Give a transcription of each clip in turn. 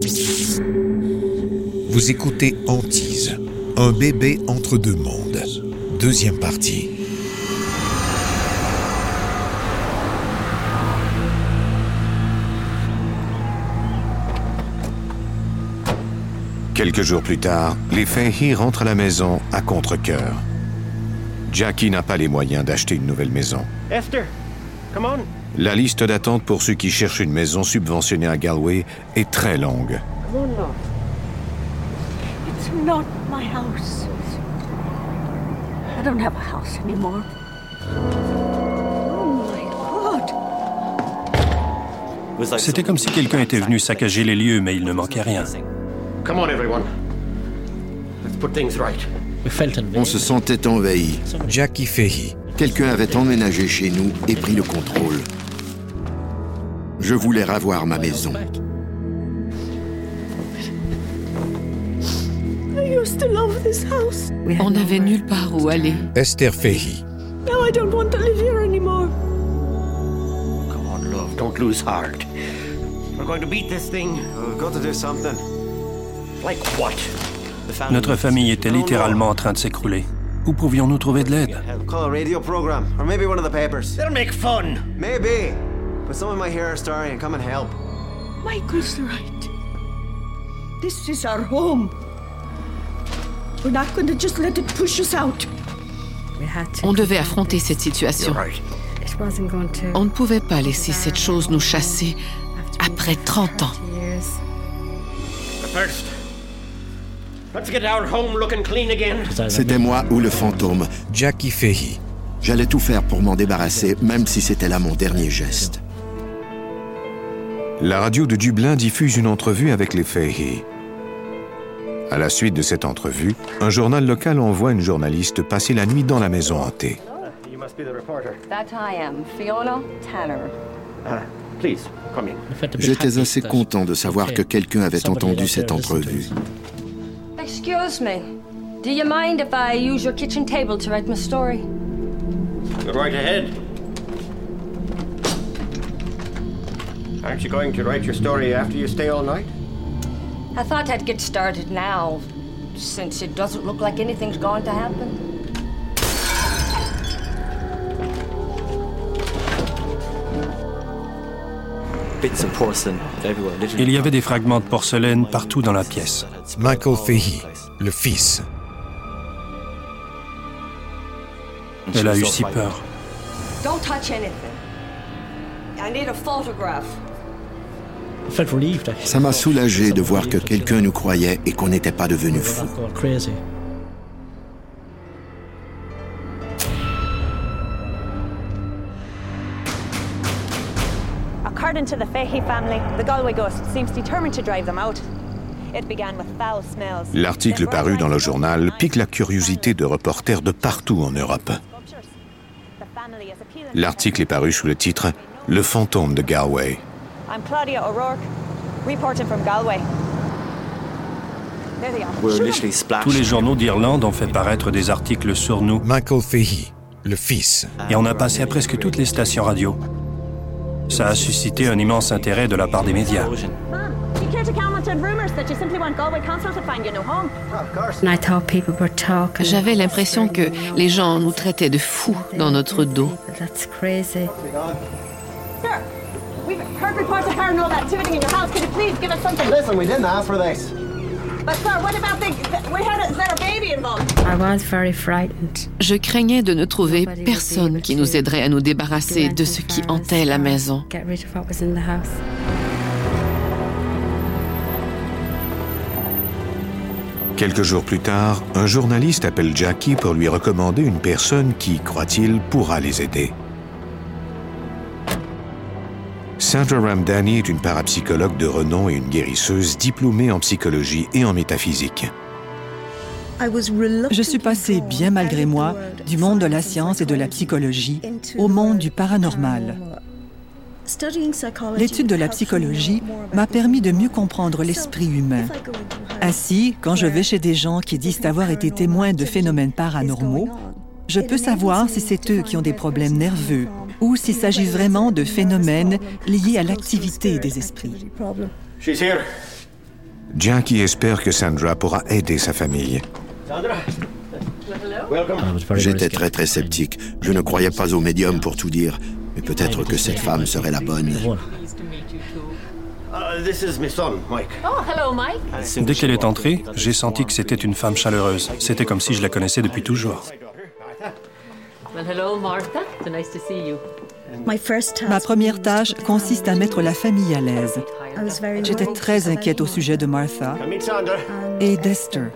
Vous écoutez Antise, un bébé entre deux mondes. Deuxième partie. Quelques jours plus tard, les Fahey rentrent à la maison à contre-cœur. Jackie n'a pas les moyens d'acheter une nouvelle maison. Esther, come on. La liste d'attente pour ceux qui cherchent une maison subventionnée à Galway est très longue. Come on now. It's not my house. I don't have a house anymore. Oh my God. C'était comme si quelqu'un était venu saccager les lieux, mais il ne manquait rien. Come on, everyone. Let's put things right. On se sentait envahi. Jackie Fahey, Quelqu'un avait emménagé chez nous et pris le contrôle. Je voulais ravoir ma maison. On n'avait nulle part où aller. Esther Fahey, Now I don't want to live here anymore. Come on, love. Don't lose heart. We're going to beat this thing. We've got to do something. Like what? Notre famille était littéralement en train de s'écrouler. Où pouvions-nous trouver de l'aide? Call a radio program, or maybe one of the papers. They'll make fun. Maybe. But someone might hear our story and come and help. Michael's right. This is our home. We're not going to just let it push us out. On devait affronter cette situation. On ne pouvait pas laisser cette chose nous chasser après 30 ans. But first, let's get our home looking clean again. C'était moi ou le fantôme. Jackie Fahey, J'allais tout faire pour m'en débarrasser, même si c'était là mon dernier geste. La radio de Dublin diffuse une entrevue avec les Fahey. À la suite de cette entrevue, un journal local envoie une journaliste passer la nuit dans la maison hantée. In. J'étais assez content de savoir que quelqu'un avait entendu cette entrevue. Excuse me. Do you mind if I use your kitchen table to write my story? Go right ahead. Aren't you going to write your story after you stay all night? I thought I'd get started now, since it doesn't look like anything's going to happen. Il y avait des fragments de porcelaine partout dans la pièce. Michael Fahey, le fils. Elle a eu si peur. Don't touch anything. I need a photograph. Ça m'a soulagé de voir que quelqu'un nous croyait et qu'on n'était pas devenu fou. According to the Fahey family, the Galway ghost seems determined to drive them out. It began with foul smells. L'article paru dans le journal pique la curiosité de reporters de partout en Europe. L'article est paru sous le titre Le fantôme de Galway. I'm Claudia O'Rourke, reporting from Galway. There they are. Tous les journaux d'Irlande ont fait paraître des articles sur nous Michael Fahey, le fils. et on a passé à presque toutes les stations radio. Ça a suscité un immense intérêt de la part des médias. Mom, do you care to comment on rumors that you simply want Galway Council to find you a new home? J'avais l'impression que les gens nous traitaient de fous dans notre dos. We've heard reports of paranormal activity in your house. Could you please give us something? Listen, we didn't ask for this. But sir, what about the... We had a, is there a baby involved? Je craignais de ne trouver personne qui nous aiderait à nous débarrasser de ce qui hantait la maison. Quelques jours plus tard, un journaliste appelle Jackie pour lui recommander une personne qui, croit-il, pourra les aider. Sandra Ramdani est une parapsychologue de renom et une guérisseuse diplômée en psychologie et en métaphysique. Je suis passée, bien malgré moi, du monde de la science et de la psychologie au monde du paranormal. L'étude de la psychologie m'a permis de mieux comprendre l'esprit humain. Ainsi, quand je vais chez des gens qui disent avoir été témoins de phénomènes paranormaux, je peux savoir si c'est eux qui ont des problèmes nerveux ou s'il s'agit vraiment de phénomènes liés à l'activité des esprits. She's here. Jackie espère que Sandra pourra aider sa famille. Sandra? Welcome. J'étais très très sceptique. Je ne croyais pas au médium pour tout dire. Mais peut-être que cette femme serait la bonne. Uh. Oh. Dès qu'elle est entrée, j'ai senti que c'était une femme chaleureuse. C'était comme si je la connaissais depuis toujours. Well, hello, Martha. It's nice to see you. Ma première tâche consiste à mettre la famille à l'aise. J'étais très inquiète au sujet de Martha Come meet Sandra. et d'Esther.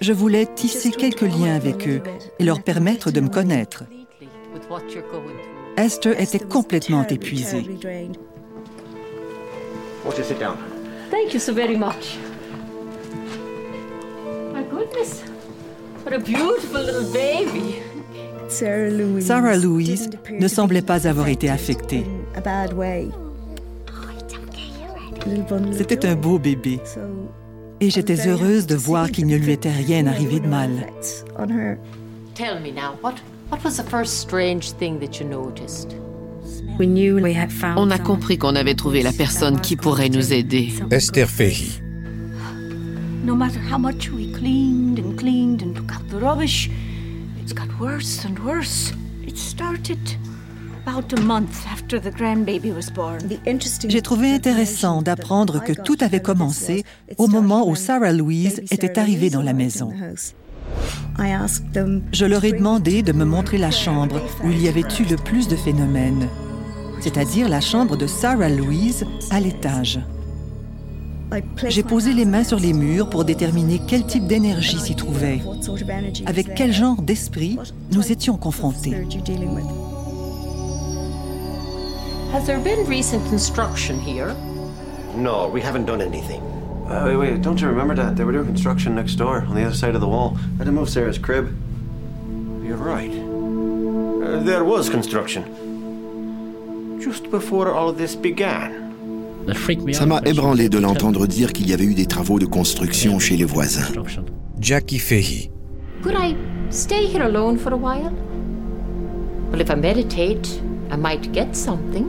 Je voulais tisser quelques liens avec eux et leur permettre de me connaître. Esther était complètement épuisée. Won't you sit down? Thank you so very much. My goodness. What a beautiful little baby. Sarah Louise ne semblait pas avoir été affectée. C'était un beau bébé. Et j'étais heureuse de voir qu'il ne lui était rien arrivé de mal. Tell me now, what, what was the first strange thing that you noticed? On a compris qu'on avait trouvé la personne qui pourrait nous aider. Esther Fahey. No matter how much we cleaned and cleaned and took out the rubbish, it's got worse and worse. It started about a month after the grandbaby was born. J'ai trouvé intéressant d'apprendre que tout avait commencé au moment où Sarah Louise était arrivée dans la maison. Je leur ai demandé de me montrer la chambre où il y avait eu le plus de phénomènes, c'est-à-dire la chambre de Sarah Louise à l'étage. J'ai posé les mains sur les murs pour déterminer quel type d'énergie s'y trouvait, avec quel genre d'esprit nous étions confrontés. Has there been recent construction here? No, we haven't done anything. Uh, wait, wait, don't you remember that? They were doing construction next door, on the other side of the wall? I had to move Sarah's crib. You're right. Uh, there was construction. Just before all of this began. Ça m'a ébranlé de l'entendre dire qu'il y avait eu des travaux de construction chez les voisins. Jackie Fahey. Could I stay here alone for a while? Well, if I meditate, I might get something.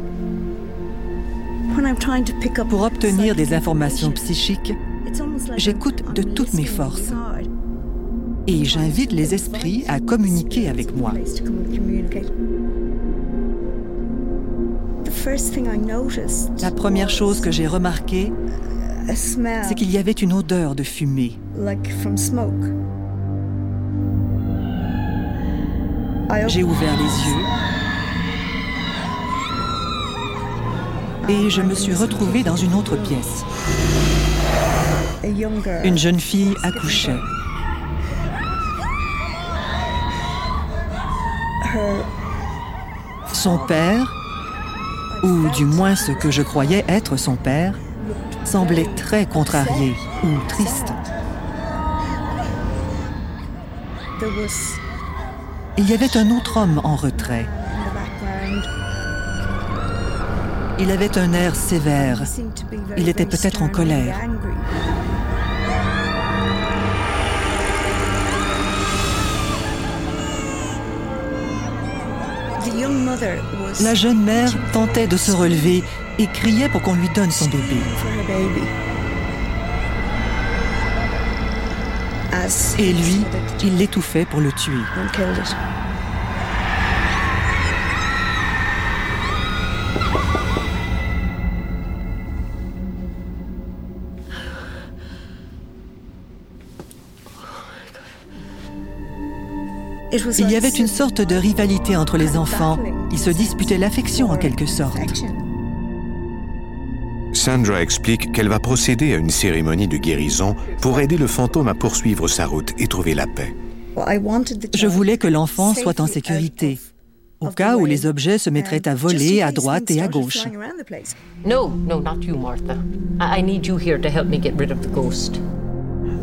Pour obtenir des informations psychiques, j'écoute de toutes mes forces et j'invite les esprits à communiquer avec moi. La première chose que j'ai remarquée, c'est qu'il y avait une odeur de fumée. J'ai ouvert les yeux et je me suis retrouvée dans une autre pièce. Une jeune fille accouchait. Son père, ou du moins ce que je croyais être son père, semblait très contrarié ou triste. Il y avait un autre homme en retrait. Il avait un air sévère. Il était peut-être en colère. La jeune mère tentait de se relever et criait pour qu'on lui donne son bébé. Et lui, il l'étouffait pour le tuer. Il y avait une sorte de rivalité entre les enfants. Ils se disputaient l'affection en quelque sorte. Sandra explique qu'elle va procéder à une cérémonie de guérison pour aider le fantôme à poursuivre sa route et trouver la paix. Je voulais que l'enfant soit en sécurité, au cas où les objets se mettraient à voler à droite et à gauche. No, no, not you, Martha. I, I need you here to help me get rid of the ghost.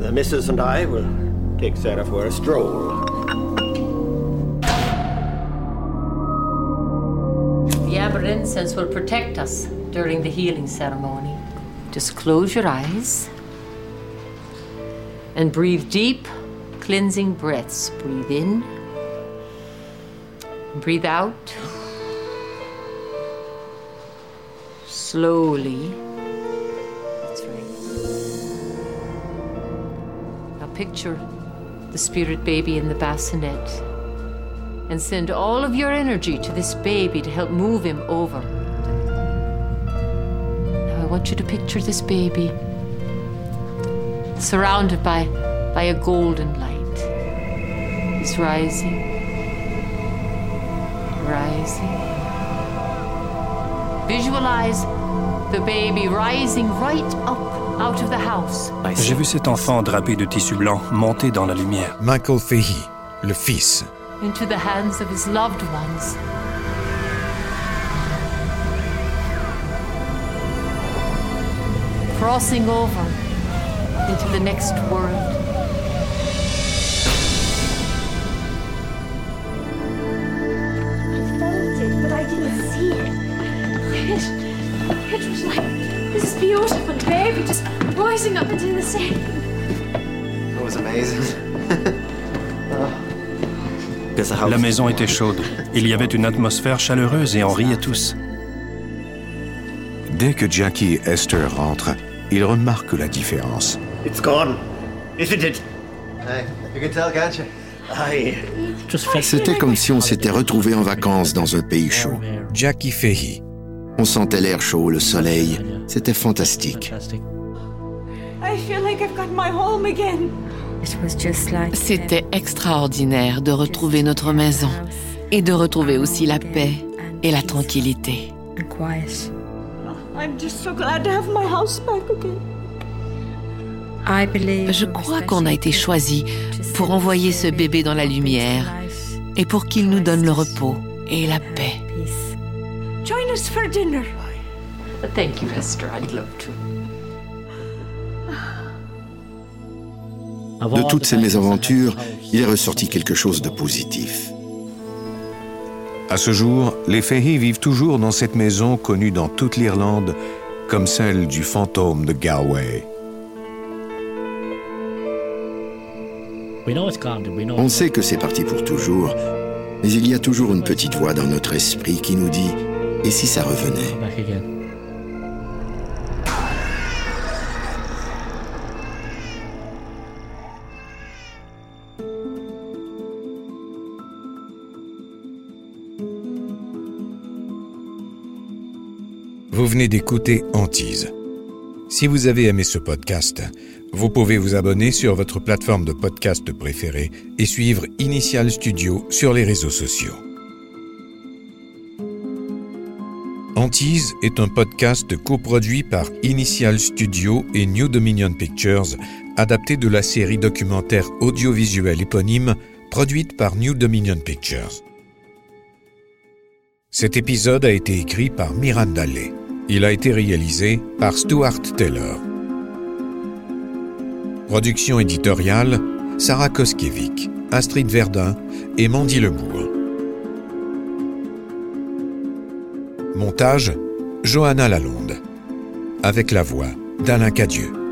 The missus and I will take Sarah for a stroll. elaborate incense will protect us during the healing ceremony. Just close your eyes and breathe deep, cleansing breaths. Breathe in, breathe out. Slowly. That's right. Now picture the spirit baby in the bassinet. And send all of your energy to this baby to help move him over. Now I want you to picture this baby surrounded by, by a golden light. He's rising, rising. Visualize the baby rising right up out of the house. J'ai vu cet enfant drapé de tissu blanc monter dans la lumière. Michael Fahey, le fils. Into the hands of his loved ones. Crossing over into the next world. I felt it, but I didn't see it. It, it was like this beautiful baby just rising up into the sea. It was amazing. La maison était chaude. Il y avait une atmosphère chaleureuse et on riait tous. Dès que Jackie et Esther rentrent, ils remarquent la différence. It's gone, isn't it? Hey, you can tell, can't you? Aye. C'était comme si on s'était retrouvés en vacances dans un pays chaud. Jackie Fahey. On sentait l'air chaud, le soleil. C'était fantastique. I feel like I've got my home again. C'était extraordinaire de retrouver notre maison et de retrouver aussi la paix et la tranquillité. I'm just so glad to have my house back again. Je crois qu'on a été choisi pour envoyer ce bébé dans la lumière et pour qu'il nous donne le repos et la paix. Join us for dinner. Thank you, Esther. I'd love to. De toutes ces mésaventures, il est ressorti quelque chose de positif. À ce jour, les Fahey vivent toujours dans cette maison connue dans toute l'Irlande comme celle du fantôme de Galway. On sait que c'est parti pour toujours, mais il y a toujours une petite voix dans notre esprit qui nous dit Et si ça revenait? Vous venez d'écouter Antise. Si vous avez aimé ce podcast, vous pouvez vous abonner sur votre plateforme de podcast préférée et suivre Initial Studio sur les réseaux sociaux. Antise est un podcast coproduit par Initial Studio et New Dominion Pictures, adapté de la série documentaire audiovisuelle éponyme produite par New Dominion Pictures. Cet épisode a été écrit par Miranda Lay. Il a été réalisé par Stuart Taylor. Production éditoriale Sarah Koskiewicz, Astrid Verdun et Mandy Lebourg. Montage Johanna Lalonde. Avec la voix d'Alain Cadieux.